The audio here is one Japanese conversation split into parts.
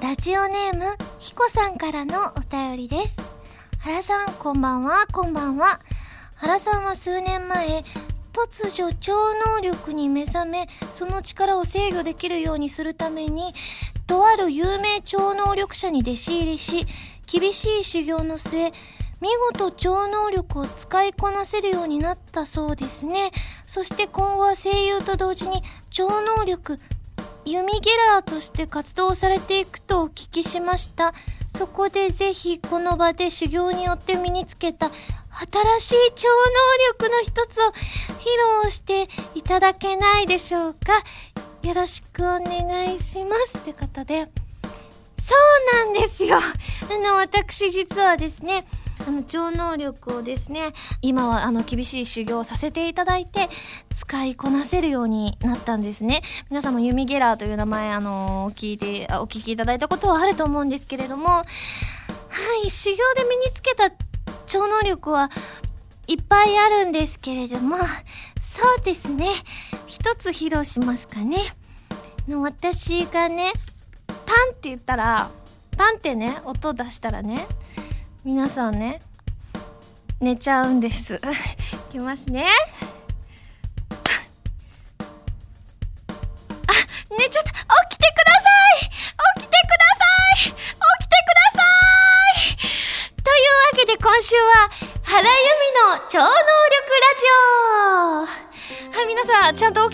ラジオネームひこさんからのお便りです。原さんこんばんは。こんばんは。原さんは数年前突如超能力に目覚めその力を制御できるようにするためにとある有名超能力者に弟子入りし厳しい修行の末見事超能力を使いこなせるようになったそうですね。そして今後は声優と同時に超能力弓ゲラーとして活動されていくとお聞きしました。そこでぜひこの場で修行によって身につけた新しい超能力の一つを披露していただけないでしょうか。よろしくお願いしますってことで。そうなんですよ。あの私実はですねあの超能力をですね今はあの厳しい修行をさせていただいて使いこなせるようになったんですね。皆さんもユミゲラーという名前あの聞いてお聞きいただいたことはあると思うんですけれどもはい修行で身につけた超能力はいっぱいあるんですけれどもそうですね。一つ披露しますかね。の私がねパンって言ったらパンってね音出したらね皆さんね寝ちゃうんです。いきますね。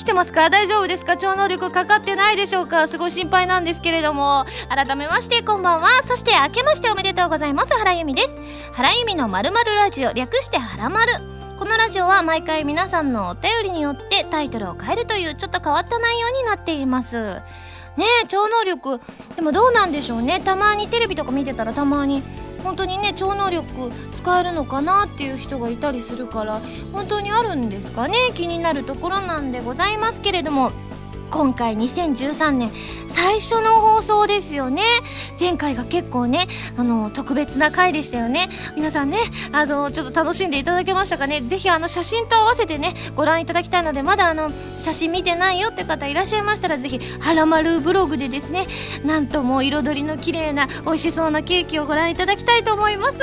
てますか？大丈夫ですか？超能力かかってないでしょうか？すごい心配なんですけれども。改めまして、こんばんは。そして、明けましておめでとうございます。原由美です。原由美のまるラジオ、略して原丸。このラジオは毎回皆さんのお便りによってタイトルを変えるというちょっと変わった内容になっています。ねえ、超能力。でもどうなんでしょうね。たまにテレビとか見てたらたまに。本当にね超能力使えるのかなっていう人がいたりするから本当にあるんですかね？気になるところなんでございますけれども。今回2013年最初の放送ですよね。前回が結構ねあの特別な回でしたよね。皆さんねあのちょっと楽しんでいただけましたかね。ぜひあの写真と合わせてねご覧いただきたいのでまだあの写真見てないよって方いらっしゃいましたらぜひはらまるブログでですねなんとも彩りの綺麗な美味しそうなケーキをご覧いただきたいと思います。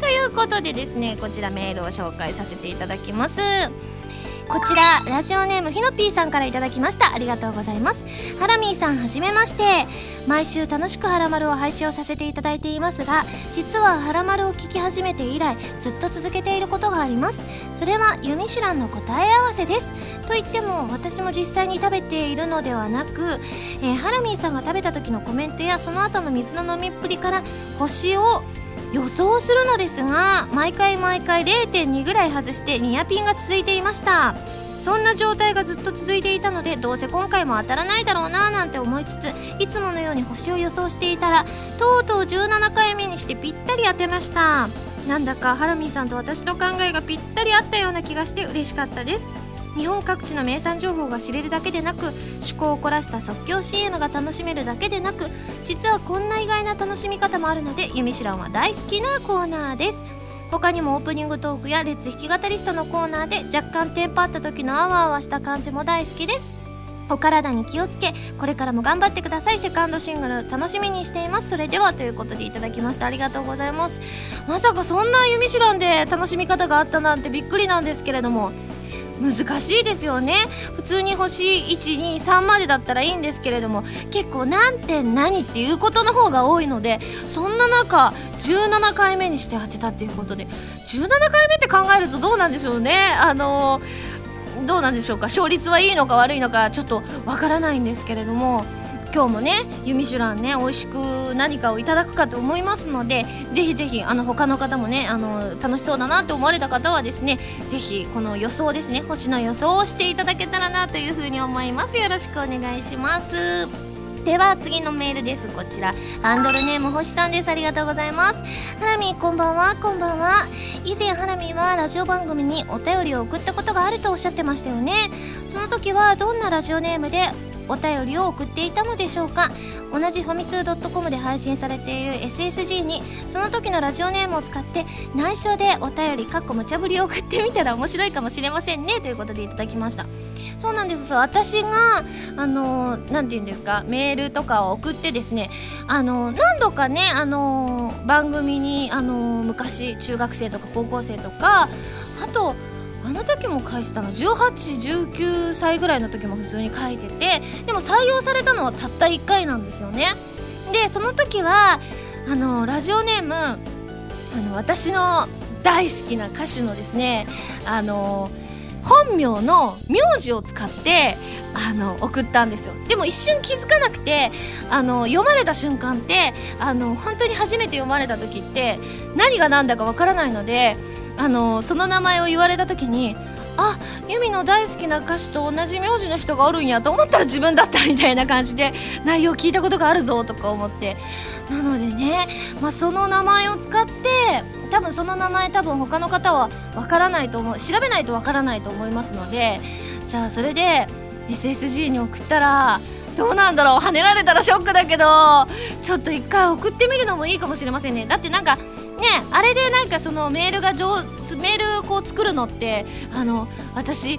ということでですねこちらメールを紹介させていただきます。こちらラジオネームひのぴーさんから頂きました。ありがとうございます。ハラミーさんはじめまして。毎週楽しくハラマルを配置をさせていただいていますが実はハラマルを聞き始めて以来ずっと続けていることがあります。それはユミシュランの答え合わせです。と言っても私も実際に食べているのではなく、えー、ハラミーさんが食べた時のコメントやその後の水の飲みっぷりから星を予想するのですが毎回毎回0.2ぐらい外してニアピンが続いていました。そんな状態がずっと続いていたのでどうせ今回も当たらないだろうななんて思いつついつものように星を予想していたらとうとう17回目にしてぴったり当てました。なんだかハラミーさんと私の考えがぴったり合ったような気がして嬉しかったです。日本各地の名産情報が知れるだけでなく趣向を凝らした即興 CM が楽しめるだけでなく実はこんな意外な楽しみ方もあるので「ユミシュラン」は大好きなコーナーです。他にもオープニングトークやレッツ弾き語りストのコーナーで若干テンパった時のあわあわした感じも大好きです。お体に気をつけこれからも頑張ってください。セカンドシングル楽しみにしています。それではということでいただきましたありがとうございます。まさかそんな「ユミシュラン」で楽しみ方があったなんてびっくりなんですけれども。難しいですよね。普通に星123までだったらいいんですけれども結構何点何っていうことの方が多いのでそんな中17回目にして当てたっていうことで17回目って考えるとどうなんでしょうね。あのどうなんでしょうか。勝率はいいのか悪いのかちょっとわからないんですけれども。今日もねユミシュランね美味しく何かをいただくかと思いますのでぜひぜひあの他の方もねあの楽しそうだなと思われた方はですねぜひこの予想ですね星の予想をしていただけたらなというふうに思います。よろしくお願いします。では次のメールです。こちら。ハンドルネーム星さんです。ありがとうございます。ハラミこんばんは。こんばんは。以前ハラミはラジオ番組にお便りを送ったことがあるとおっしゃってましたよね。その時はどんなラジオネームでお便りを送っていたのでしょうか。同じファミツー .com で配信されている SSG にその時のラジオネームを使って内緒でお便りかっこ無茶ぶりを送ってみたら面白いかもしれませんねということでいただきました。そうなんです。私があの何て言うんですかメールとかを送ってですねあの何度かねあの番組にあの昔中学生とか高校生とかあとあの時も書いてたの。1819歳ぐらいの時も普通に書いててでも採用されたのはたった1回なんですよね。でその時はあのラジオネームあの私の大好きな歌手のですねあの本名の名字を使ってあの送ったんですよ。でも一瞬気づかなくてあの読まれた瞬間ってあの本当に初めて読まれた時って何が何だかわからないのであのその名前を言われた時にあユミの大好きな歌手と同じ名字の人がおるんやと思ったら自分だったみたいな感じで内容聞いたことがあるぞとか思って。なのでね、まあ、その名前を使って多分その名前多分他の方はわからないと思う調べないとわからないと思いますのでじゃあそれで SSG に送ったらどうなんだろう跳ねられたらショックだけどちょっと一回送ってみるのもいいかもしれませんね。だってなんかねあれでなんかそのメールが上メールこう作るのってあの私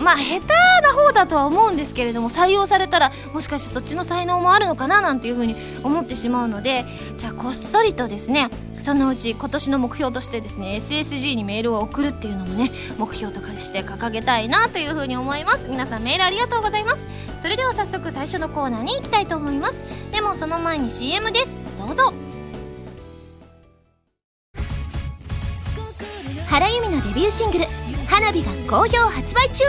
まあ下手な方だとは思うんですけれども採用されたらもしかしてそっちの才能もあるのかななんていうふうに思ってしまうのでじゃあこっそりとですねそのうち今年の目標としてですね SSG にメールを送るっていうのもね目標とかして掲げたいなというふうに思います。皆さんメールありがとうございます。それでは早速最初のコーナーに行きたいと思います。でもその前に CM です。どうぞ。原由美のデビューシングル「花火」が好評発売中。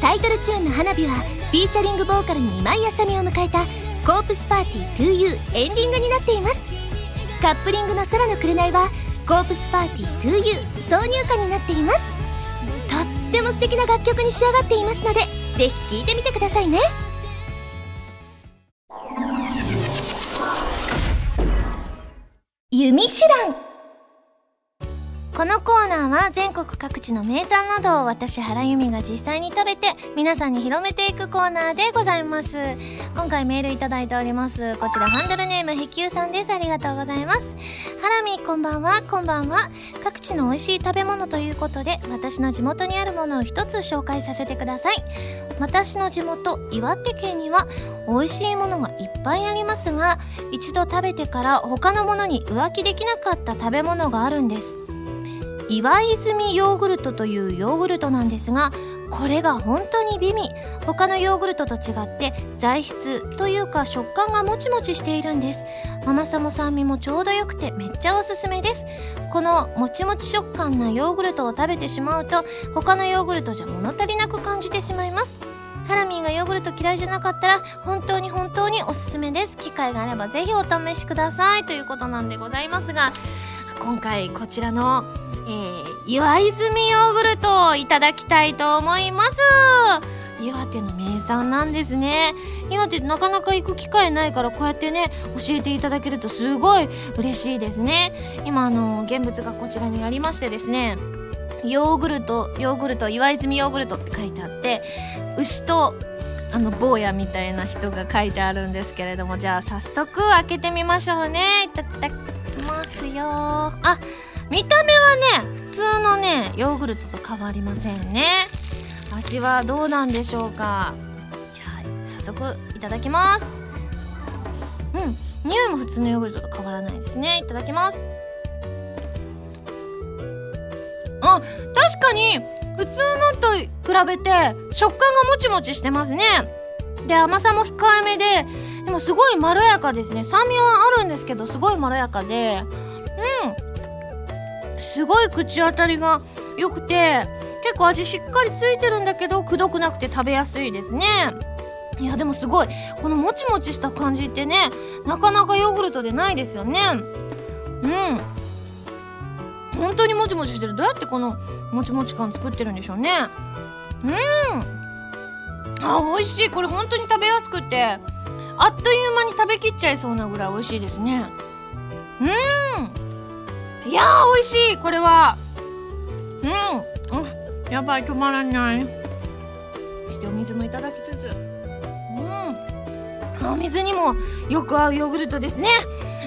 タイトルチューンの「花火」はフィーチャリングボーカルに今井あさみを迎えた「コープスパーティー 2U」エンディングになっています。カップリングの「空の紅」は「コープスパーティー 2U」挿入歌になっています。とっても素敵な楽曲に仕上がっていますのでぜひ聴いてみてくださいね。弓手段。このコーナーは全国各地の名産などを私原由美が実際に食べて皆さんに広めていくコーナーでございます。今回メールいただいております。こちらハンドルネームへきゅうさんです。ありがとうございます。ハラミこんばんは。こんばんは。各地の美味しい食べ物ということで私の地元にあるものを一つ紹介させてください。私の地元岩手県には美味しいものがいっぱいありますが一度食べてから他のものに浮気できなかった食べ物があるんです。岩泉ヨーグルトというヨーグルトなんですがこれが本当に美味。他のヨーグルトと違って材質というか食感がもちもちしているんです。甘さも酸味もちょうどよくてめっちゃおすすめです。このもちもち食感なヨーグルトを食べてしまうと他のヨーグルトじゃ物足りなく感じてしまいます。ハラミーがヨーグルト嫌いじゃなかったら本当に本当におすすめです。機会があればぜひお試しください。ということなんでございますが今回こちらのえー、岩泉ヨーグルトをいただきたいと思います。岩手の名産なんですね。岩手なかなか行く機会ないからこうやってね教えていただけるとすごい嬉しいですね。今あの現物がこちらにありましてですねヨーグルトヨーグルト岩泉ヨーグルトって書いてあって牛とあの坊やみたいな人が書いてあるんですけれどもじゃあ早速開けてみましょうね。いただきよあ見た目はね普通のねヨーグルトと変わりませんね。味はどうなんでしょうか。じゃあ早速いただきます。うん匂いも普通のヨーグルトと変わらないですね。いただきます。あ確かに普通のと比べて食感がもちもちしてますね。で甘さも控えめででもすごいまろやかですね。酸味はあるんですけどすごいまろやかで。すごい口当たりが良くて結構味しっかりついてるんだけどくどくなくて食べやすいですね。いやでもすごい。このもちもちした感じってねなかなかヨーグルトでないですよね。うん。本当にもちもちしてる。どうやってこのもちもち感作ってるんでしょうね。うん。あ美味しい。これ本当に食べやすくて。あっという間に食べきっちゃいそうなぐらい美味しいですね。うん。いやー美味しいこれは。うん、うん、やばい止まらない。してお水もいただきつつ。うん。お水にもよく合うヨーグルトですね。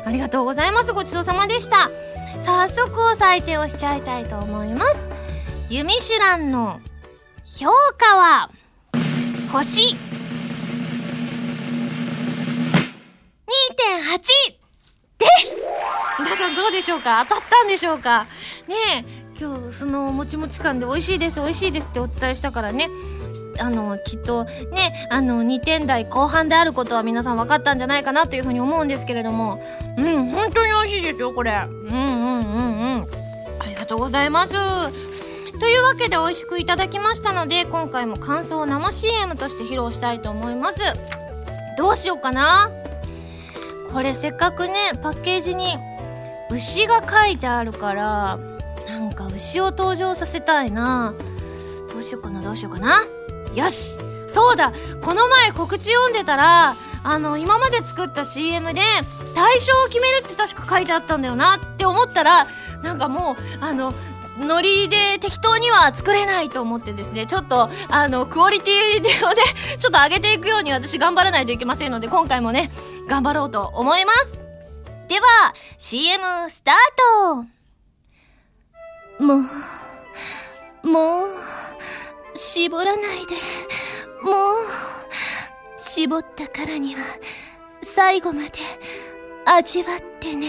ありがとうございます。ごちそうさまでした。早速お採点をしちゃいたいと思います。ユミシュランの評価は星。2.8です。皆さんどうでしょうか？当たったんでしょうか？ねえ今日そのもちもち感で美味しいです美味しいですってお伝えしたからね。あのきっとねあの2点台後半であることは皆さん分かったんじゃないかなというふうに思うんですけれども。うん本当に美味しいですよこれ。うんうんうんうん。ありがとうございます。というわけで美味しくいただきましたので今回も感想を生 CM として披露したいと思います。どうしようかな？これせっかくねパッケージに牛が書いてあるからなんか牛を登場させたいな。どうしようかなどうしようかな。よしそうだこの前告知読んでたらあの今まで作った CM で対象を決めるって確か書いてあったんだよなって思ったらなんかもうあのノリで適当には作れないと思ってですねちょっとあのクオリティをねちょっと上げていくように私頑張らないといけませんので今回もね頑張ろうと思います。CM スタート。もうもう絞らないで。もう絞ったからには最後まで味わってね。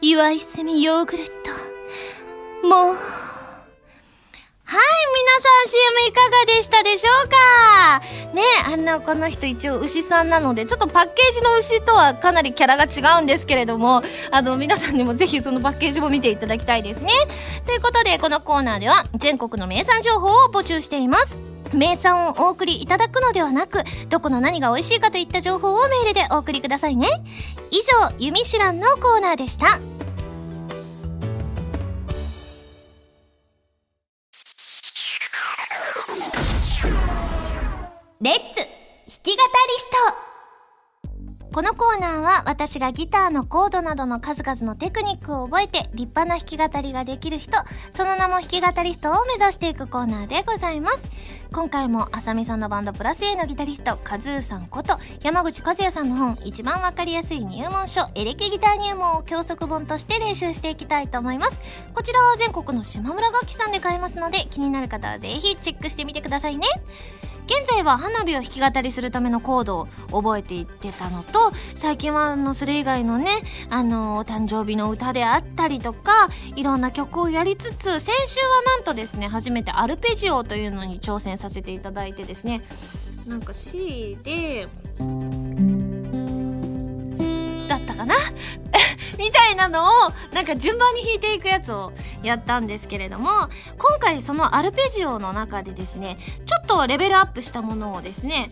岩泉ヨーグルト。もうはい、皆さん CM いかがでしたでしょうか？ねあんなこの人一応牛さんなので、ちょっとパッケージの牛とはかなりキャラが違うんですけれども、あの、皆さんにもぜひそのパッケージも見ていただきたいですね。ということで、このコーナーでは全国の名産情報を募集しています。名産をお送りいただくのではなく、どこの何が美味しいかといった情報をメールでお送りくださいね。以上、ユミシランのコーナーでした。き語りストこのコーナーは私がギターのコードなどの数々のテクニックを覚えて立派な弾き語りができる人、その名も弾き語りストを目指していくコーナーでございます。今回もあさみさんのバンドプラス A のギタリスト、カズーさんこと山口和也さんの本一番わかりやすい入門書、エレキギター入門を教則本として練習していきたいと思います。こちらは全国の島村楽器さんで買えますので気になる方はぜひチェックしてみてくださいね。現在は花火を弾き語りするためのコードを覚えていってたのと最近はあのそれ以外のねあのお誕生日の歌であったりとかいろんな曲をやりつつ先週はなんとですね初めてアルペジオというのに挑戦させていただいてですね。なんか C でだったかな？みたいなのをなんか順番に弾いていくやつをやったんですけれども今回そのアルペジオの中でですねちょっとレベルアップしたものをですね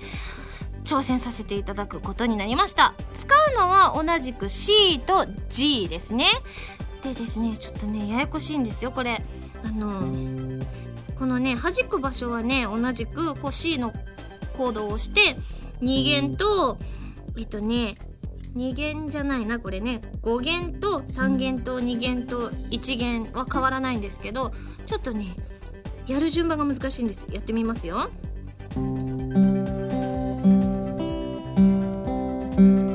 挑戦させていただくことになりました。使うのは同じく C と G ですね。でですねちょっとねややこしいんですよこれ。あのこのね弾く場所はね同じくこう C のコードを押して2弦とえっとね2弦じゃないなこれね。5弦と3弦と2弦と1弦は変わらないんですけどちょっとねやる順番が難しいんです。やってみますよ。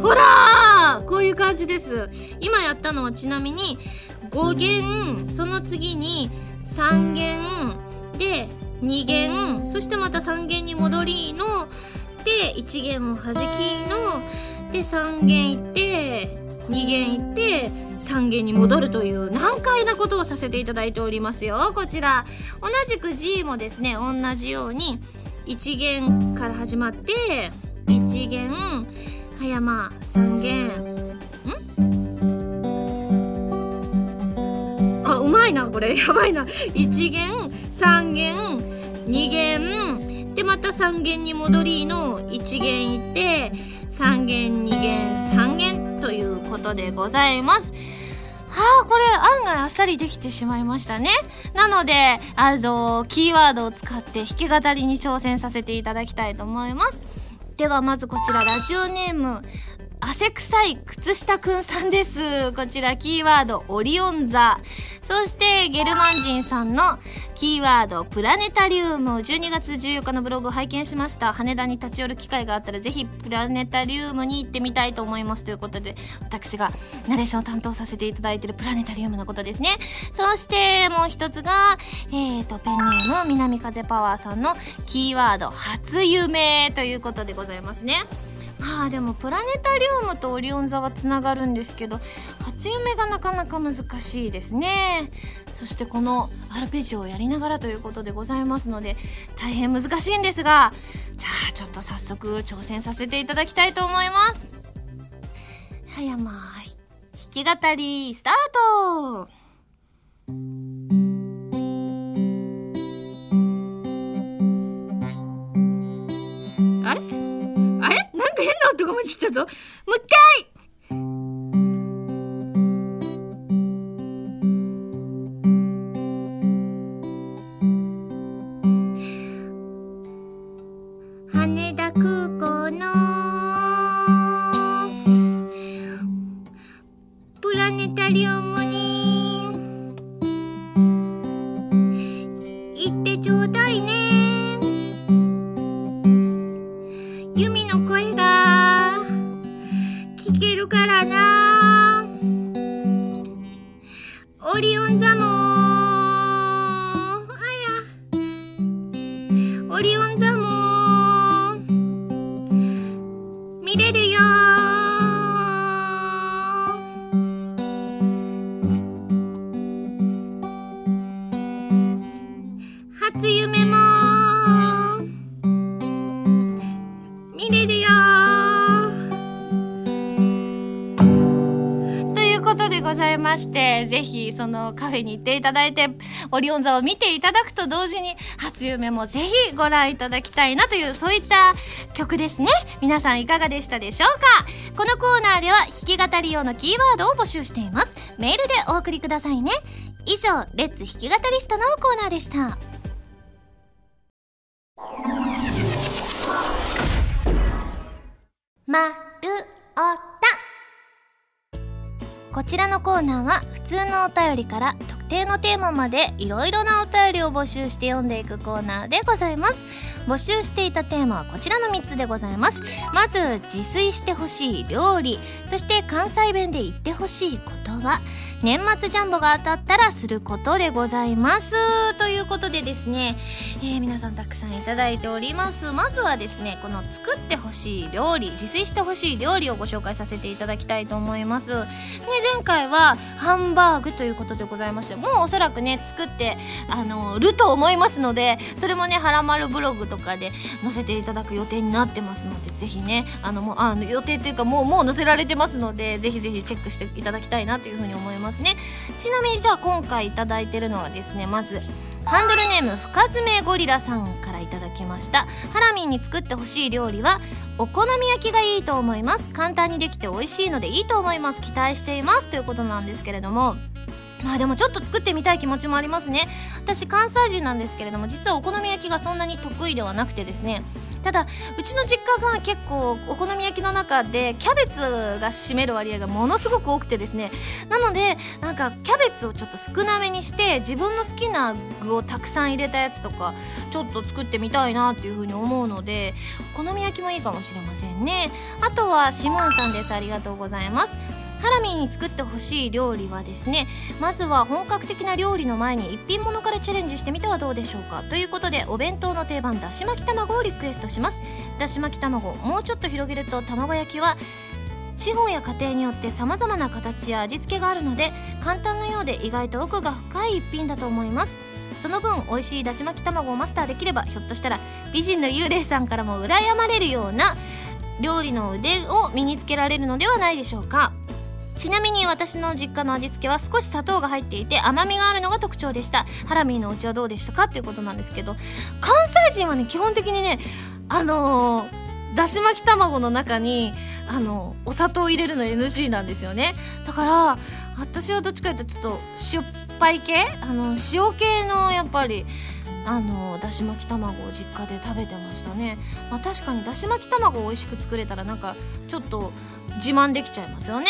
ほら！こういう感じです。今やったのはちなみに5弦その次に3弦で2弦そしてまた3弦に戻りので1弦を弾きので3弦行って2弦行って3弦に戻るという難解なことをさせていただいておりますよ。こちら。同じく G もですね同じように1弦から始まって1弦はやま3弦ん？あうまいなこれ。やばいな。1弦3弦2弦でまた3弦に戻りの1弦行って3弦2弦3弦ということでございますはあ、これ案外あっさりできてしまいましたね。なので、あの、キーワードを使って弾き語りに挑戦させていただきたいと思います。ではまずこちらラジオネーム、汗臭い靴下くんさんです。こちらキーワードオリオン座。そしてゲルマン人さんのキーワードプラネタリウム。12月14日のブログを拝見しました。羽田に立ち寄る機会があったらぜひプラネタリウムに行ってみたいと思います。ということで私がナレーションを担当させていただいているプラネタリウムのことですね。そしてもう一つがえーとペンネーム南風パワーさんのキーワード初夢。ということでございますね。まあでもプラネタリウムとオリオン座はつながるんですけど初夢がなかなか難しいですね。そしてこのアルペジオをやりながらということでございますので大変難しいんですがじゃあちょっと早速挑戦させていただきたいと思います。はいまあ弾き語りスタート。変な音がちったぞもう一回オリオン座ものカフェに行っていただいて、オリオン座を見ていただくと同時に、初夢もぜひご覧いただきたいなという、そういった曲ですね。皆さんいかがでしたでしょうか？このコーナーでは弾き語り用のキーワードを募集しています。メールでお送りくださいね。以上、レッツ弾き語りストのコーナーでした。まるおこちらのコーナーは普通のお便りから特定のテーマまでいろいろなお便りを募集して読んでいくコーナーでございます。募集していたテーマはこちらの3つでございます。まず自炊してほしい料理そして関西弁で言ってほしい言葉。年末ジャンボが当たったらすることでございます。ということでですね、えー、皆さんたくさんいただいております。まずはですねこの作ってほしい料理自炊してほしい料理をご紹介させていただきたいと思います。ね前回はハンバーグということでございましてもうおそらくね作ってあのると思いますのでそれもねはらまるブログとかで載せていただく予定になってますのでぜひねあのもうあの予定っていうかもうもう載せられてますのでぜひぜひチェックしていただきたいなというふうに思いますね。ちなみにじゃあ今回頂いてるのはですねまずハンドルネーム深爪ゴリラさんから頂きました。ハラミンに作ってほしい料理はお好み焼きがいいと思います。簡単にできて美味しいのでいいと思います。期待しています。ということなんですけれどもまあでもちょっと作ってみたい気持ちもありますね。私関西人なんですけれども実はお好み焼きがそんなに得意ではなくてですね。ただうちの実家が結構お好み焼きの中でキャベツが占める割合がものすごく多くてですね。なのでなんかキャベツをちょっと少なめにして自分の好きな具をたくさん入れたやつとかちょっと作ってみたいなっていうふうに思うのでお好み焼きもいいかもしれませんね。あとはシモンさんです。ありがとうございます。ハラミーに作ってほしい料理はですねまずは本格的な料理の前に一品物からチャレンジしてみてはどうでしょうか。ということでお弁当の定番だし巻き卵をリクエストします。だし巻き卵もうちょっと広げると卵焼きは地方や家庭によってさまざまな形や味付けがあるので簡単なようで意外と奥が深い一品だと思います。その分美味しいだし巻き卵をマスターできればひょっとしたら美人の幽霊さんからも羨まれるような料理の腕を身につけられるのではないでしょうか。ちなみに私の実家の味付けは少し砂糖が入っていて甘みがあるのが特徴でした。ハラミーのお家はどうでしたかっていうことなんですけど関西人はね基本的にねあのー、だし巻き卵の中にあのお砂糖入れるの NG なんですよね。だから私はどっちかというとちょっと塩っぱい系？あの塩系のやっぱりあのだし巻き卵を実家で食べてましたね、まあ、確かにだし巻き卵を美味しく作れたらなんかちょっと自慢できちゃいますよね。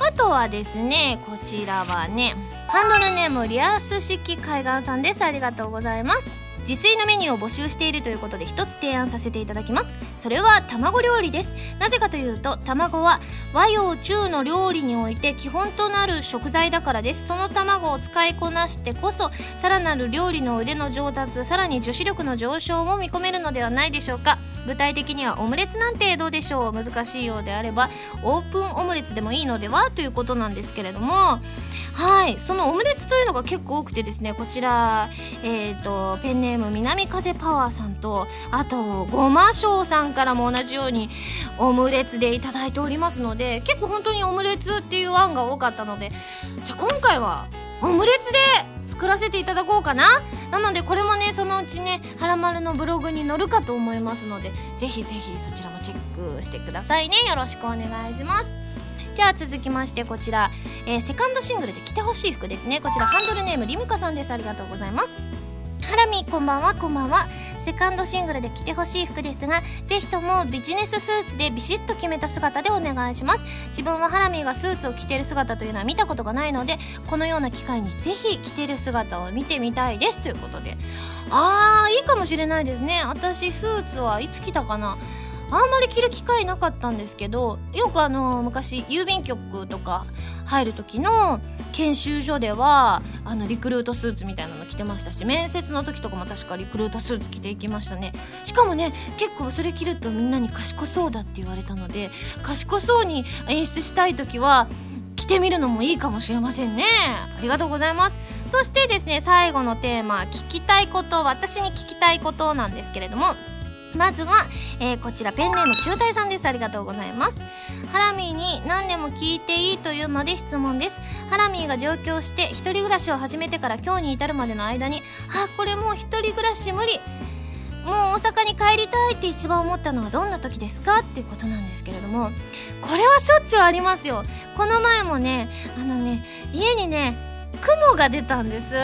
あとはですねこちらはねハンドルネームリアス式海岸さんです。ありがとうございます。自炊のメニューを募集しているということで一つ提案させていただきます。それは卵料理です。なぜかというと卵は和洋中の料理において基本となる食材だからです。その卵を使いこなしてこそさらなる料理の腕の上達さらに女子力の上昇も見込めるのではないでしょうか。具体的にはオムレツなんてどうでしょう。難しいようであればオープンオムレツでもいいのでは？ということなんですけれども。はい。そのオムレツというのが結構多くてですねこちら、えーと、ペンネーム南風パワーさんとあとごましょうさんからも同じようにオムレツでいただいておりますので結構本当にオムレツっていう案が多かったのでじゃあ今回はオムレツで作らせていただこうかな。なのでこれもねそのうちね「はらまる」のブログに載るかと思いますのでぜひぜひそちらもチェックしてくださいね。よろしくお願いします。じゃあ続きましてこちら、えー、セカンドシングルで着てほしい服ですね。こちらハンドルネームリムカさんです。ありがとうございます。ハラミこんばんはこんばんは。セカンドシングルで着てほしい服ですがぜひともビジネススーツでビシッと決めた姿でお願いします。自分はハラミーがスーツを着てる姿というのは見たことがないのでこのような機会にぜひ着てる姿を見てみたいです。ということで。あーいいかもしれないですね。私スーツはいつ着たかな。あんまり着る機会なかったんですけどよくあの昔郵便局とか入る時の研修所ではあのリクルートスーツみたいなの着てましたし面接の時とかも確かリクルートスーツ着ていきましたね。しかもね結構それ着るとみんなに賢そうだって言われたので賢そうに演出したい時は着てみるのもいいかもしれませんね。ありがとうございます。そしてですね最後のテーマ聞きたいこと私に聞きたいことなんですけれどもまずは、えー、こちらペンネーム中隊さんです。ありがとうございます。ハラミーに何でも聞いていいというので質問です。ハラミーが上京して一人暮らしを始めてから今日に至るまでの間にあこれもう一人暮らし無理。もう大阪に帰りたいって一番思ったのはどんな時ですかっていうことなんですけれども。これはしょっちゅうありますよ。この前もねあのね家にね雲が出たんです。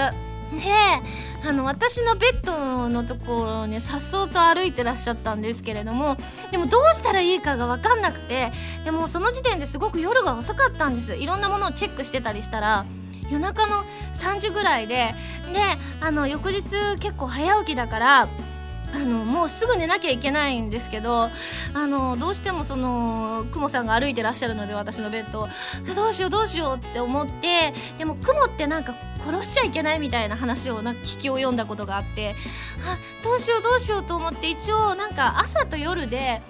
であの私のベッドのところをねさっそうと歩いてらっしゃったんですけれどもでもどうしたらいいかが分かんなくてでもその時点ですごく夜が遅かったんです。いろんなものをチェックしてたりしたら夜中の3時ぐらいでであの翌日結構早起きだからあのもうすぐ寝なきゃいけないんですけどあのどうしてもそのクモさんが歩いてらっしゃるので私のベッドどうしようどうしようって思ってでもクモってなんか殺しちゃいけないみたいな話をなんか聞きを読んだことがあってあどうしようどうしようと思って一応なんか朝と夜で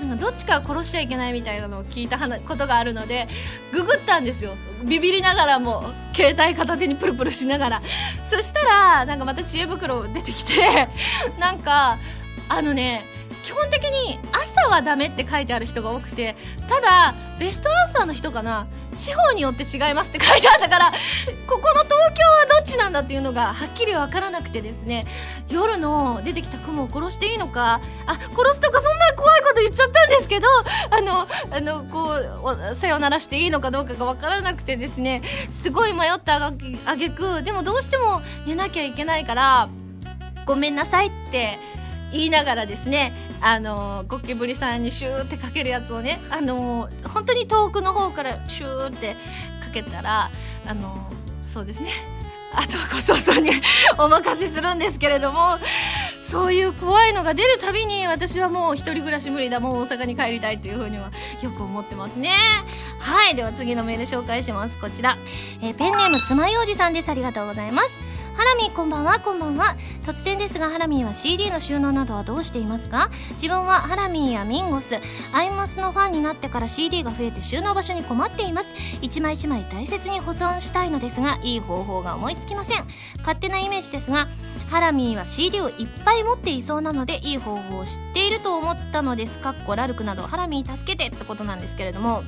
なんかどっちか殺しちゃいけないみたいなのを聞いたことがあるのでググったんですよ。ビビりながらも携帯片手にプルプルしながら。そしたらなんかまた知恵袋出てきてなんかあのね基本的に朝はダメって書いてある人が多くてただベストアンサーの人かな。地方によって違いますって書いてあったからここの東京はどっちなんだっていうのがはっきり分からなくてですね。夜の出てきた雲を殺していいのかあ殺すとかそんな怖いこと言っちゃったんですけどあのあのこうさよならしていいのかどうかが分からなくてですね。すごい迷ったあげくでもどうしても寝なきゃいけないからごめんなさいって言いながらですねあのゴキブリさんにシューってかけるやつをねあの本当に遠くの方からシューってかけたらあのそうですね。あとはご想像にお任せするんですけれどもそういう怖いのが出るたびに私はもう一人暮らし無理だ。もう大阪に帰りたいというふうにはよく思ってますね。はい。では次のメール紹介します。こちら、えー、ペンネームつまようじさんです。ありがとうございます。ハラミこんばんはこんばんは。突然ですがハラミーは CD の収納などはどうしていますか？自分はハラミーやミンゴスアイマスのファンになってから CD が増えて収納場所に困っています。一枚一枚大切に保存したいのですがいい方法が思いつきません。勝手なイメージですがハラミーは CD をいっぱい持っていそうなのでいい方法を知っていると思ったのです。かっこラルクなどハラミー助けてってことなんですけれども。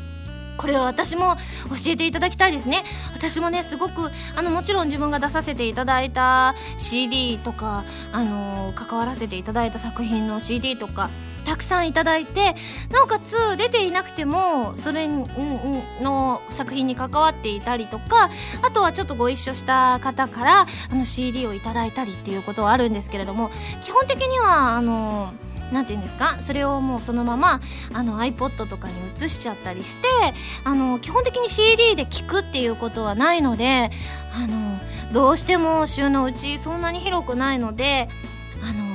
これは私も教えていただきたいですね。私もねすごくあのもちろん自分が出させていただいた CD とかあの関わらせていただいた作品の CD とかたくさんいただいてなおかつ出ていなくてもそれの作品に関わっていたりとかあとはちょっとご一緒した方からあの CD をいただいたりっていうことはあるんですけれども基本的にはあの何て言うんですか？それをもうそのままあの iPod とかに移しちゃったりしてあの基本的に CD で聴くっていうことはないのであのどうしても収納うちそんなに広くないのであの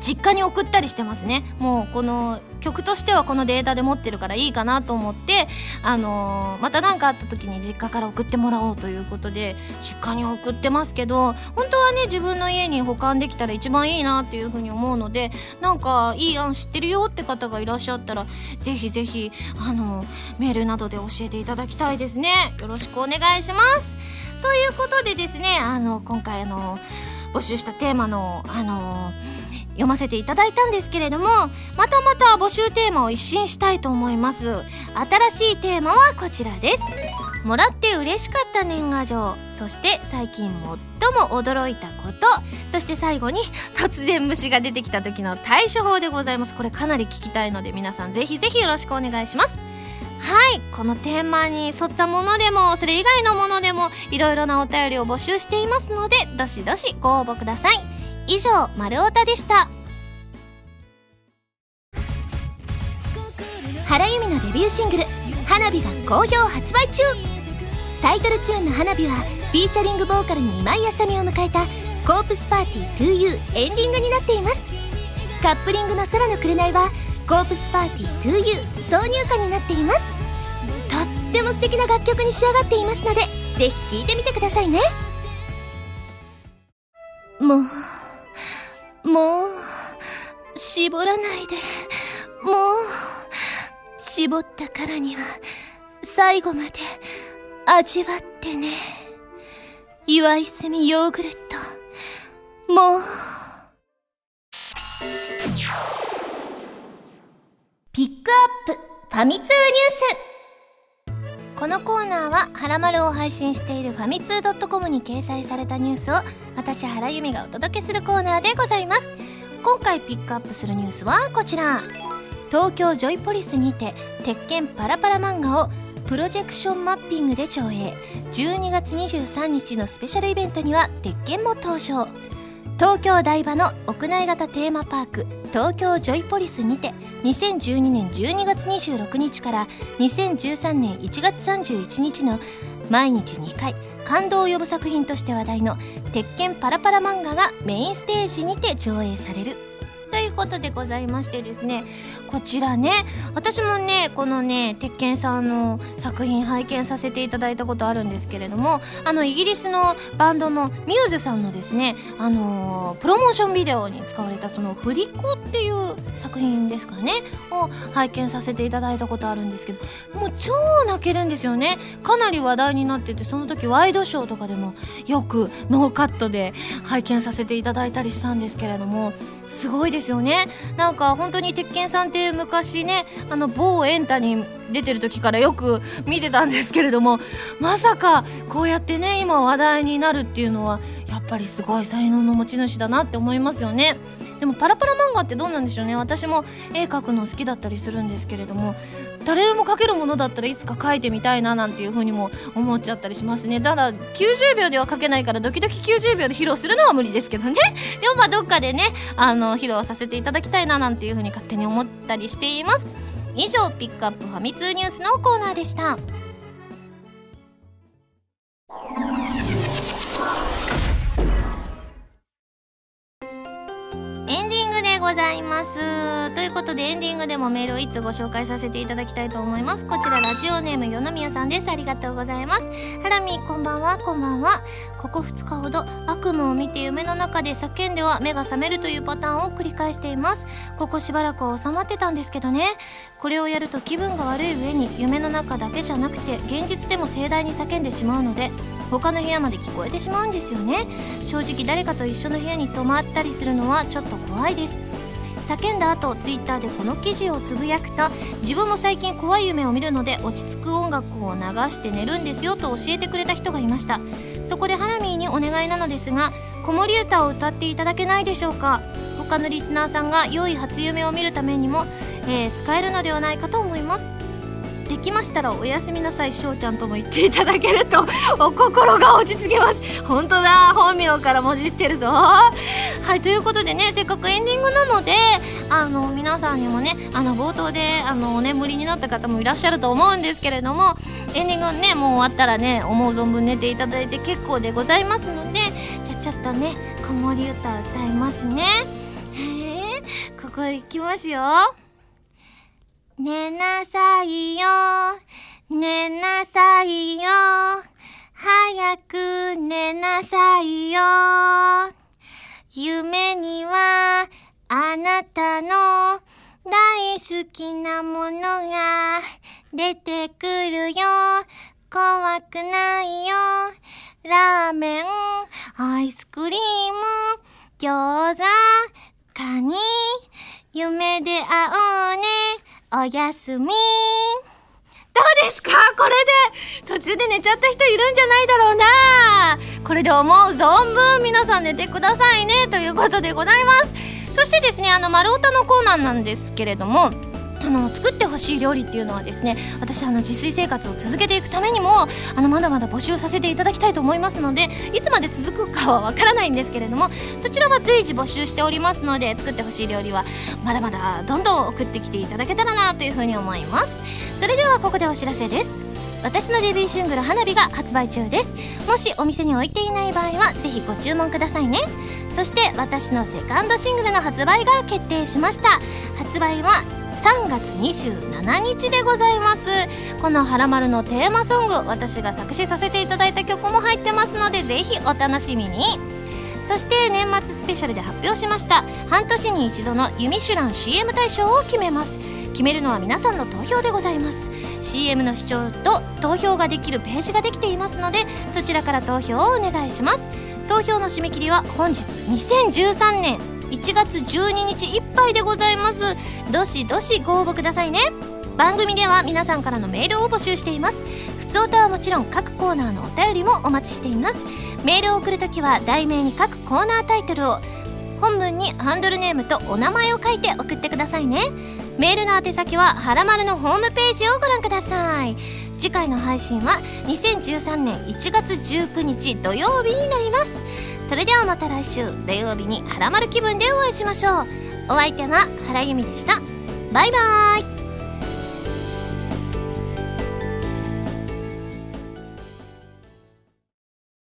実家に送ったりしてますね。もうこの曲としてはこのデータで持ってるからいいかなと思って、あのー、また何かあった時に実家から送ってもらおうということで実家に送ってますけど本当はね自分の家に保管できたら一番いいなっていうふうに思うのでなんかいい案知ってるよって方がいらっしゃったらぜひぜひ、あのー、メールなどで教えていただきたいですね。よろしくお願いします。ということでですねあの今回あの募集したテーマのあのー読ませていただいたんですけれどもまたまた募集テーマを一新したいと思います。新しいテーマはこちらです。もらって嬉しかった年賀状そして最近最も驚いたことそして最後に突然虫が出てきた時の対処法でございます。これかなり聞きたいので皆さんぜひぜひよろしくお願いします。はい。このテーマに沿ったものでもそれ以外のものでもいろいろなお便りを募集していますのでどしどしご応募ください。以上丸太でした。原由美のデビューシングル「花火」が好評発売中。タイトルチューンの「花火」はフィーチャリングボーカルに今井あさみを迎えた「コープスパーティー 2U」エンディングになっています。カップリングの「空の紅」は「コープスパーティー 2U」挿入歌になっていますとっても素敵な楽曲に仕上がっていますのでぜひ聴いてみてくださいねもうもう、絞らないで。もう、絞ったからには、最後まで味わってね。岩泉ヨーグルト。もう。ピックアップファミ通ニュース。このコーナーは「はらまる」を配信しているファミツー .com に掲載されたニュースを私原由美がお届けするコーナーでございます。今回ピックアップするニュースはこちら。東京ジョイポリスにて鉄拳パラパラ漫画をプロジェクションマッピングで上映。12月23日のスペシャルイベントには鉄拳も登場。東京台場の屋内型テーマパーク東京ジョイポリスにて2012年12月26日から2013年1月31日の毎日2回感動を呼ぶ作品として話題の「鉄拳パラパラ漫画」がメインステージにて上映される。ということでございましてですねこちらね私もねこのね鉄拳さんの作品拝見させていただいたことあるんですけれどもあのイギリスのバンドのミューズさんのですねあのー、プロモーションビデオに使われたその「振り子」っていう作品ですかねを拝見させていただいたことあるんですけどもう超泣けるんですよね。かなり話題になっててその時ワイドショーとかでもよくノーカットで拝見させていただいたりしたんですけれどもすごいですよね。なんか本当に鉄拳さんって昔ねあの某エンタに出てる時からよく見てたんですけれどもまさかこうやってね今話題になるっていうのはやっぱりすごい才能の持ち主だなって思いますよね。でもパラパラ漫画ってどうなんでしょうね。私も絵描くの好きだったりするんですけれども誰でも書けるものだったらいつか書いてみたいななんていう風にも思っちゃったりしますね。ただ90秒では書けないからドキドキ90秒で披露するのは無理ですけどね。でもまあどっかでねあの披露させていただきたいななんていう風に勝手に思ったりしています。以上ピックアップファミ通ニュースのコーナーでした。ございます。ということでエンディングでもメールをいつご紹介させていただきたいと思います。こちらラジオネーム与宮さんです。ありがとうございます。ハラミこんばんは。こんばんはここ2日ほど悪夢を見て夢の中で叫んでは目が覚めるというパターンを繰り返しています。ここしばらくは収まってたんですけどね。これをやると気分が悪い上に夢の中だけじゃなくて現実でも盛大に叫んでしまうので他の部屋まで聞こえてしまうんですよね。正直誰かと一緒の部屋に泊まったりするのはちょっと怖いです。叫んだ後ツイッターでこの記事をつぶやくと自分も最近怖い夢を見るので落ち着く音楽を流して寝るんですよと教えてくれた人がいました。そこでハラミーにお願いなのですが子守歌を歌っていただけないでしょうか。他のリスナーさんが良い初夢を見るためにも、えー使えるのではないかと思います。できましたらおやすみなさいしょうちゃんとも言っていただけると お心が落ち着きます。本当だ本名からもじってるぞ。はいということでねせっかくエンディングなのであの皆さんにもねあの冒頭であのお眠りになった方もいらっしゃると思うんですけれどもエンディングねもう終わったらね思う存分寝ていただいて結構でございますのでじゃちょっとね子守歌歌いますね。へえここ行きますよ。寝なさいよ。寝なさいよ。早く寝なさいよ。夢にはあなたの大好きなものが出てくるよ。怖くないよ。ラーメンアイスクリーム餃子カニ夢で会おうね。おやすみ。どうですか？これで。途中で寝ちゃった人いるんじゃないだろうな。これで思う存分。皆さん寝てくださいね。ということでございます。そしてですねあの丸太のコーナーなんですけれどもあの作ってほしい料理っていうのはですね私あの自炊生活を続けていくためにもあのまだまだ募集させていただきたいと思いますのでいつまで続くかはわからないんですけれどもそちらは随時募集しておりますので作ってほしい料理はまだまだどんどん送ってきていただけたらなというふうに思います。それではここでお知らせです。私のデビューシングル「花火」が発売中です。もしお店に置いていない場合はぜひご注文くださいね。そして私のセカンドシングルの発売が決定しました。発売は3月27日でございます。この「はらまる」のテーマソング私が作詞させていただいた曲も入ってますのでぜひお楽しみに。そして年末スペシャルで発表しました半年に一度の「ユミシュラン CM 大賞」を決めます。決めるのは皆さんの投票でございます。CM の視聴と投票ができるページができていますのでそちらから投票をお願いします。投票の締め切りは本日2013年1月12日いっぱいでございます。どしどしご応募くださいね。番組では皆さんからのメールを募集しています。普通歌はもちろん各コーナーのお便りもお待ちしています。メールを送るときは題名に各コーナータイトルを本文にハンドルネームとお名前を書いて送ってくださいね。メールの宛先ははらまるのホームページをご覧ください。次回の配信は2013年1月19日土曜日になります。それではまた来週土曜日にはらまる気分でお会いしましょう。お相手は原由美でした。バイバーイ。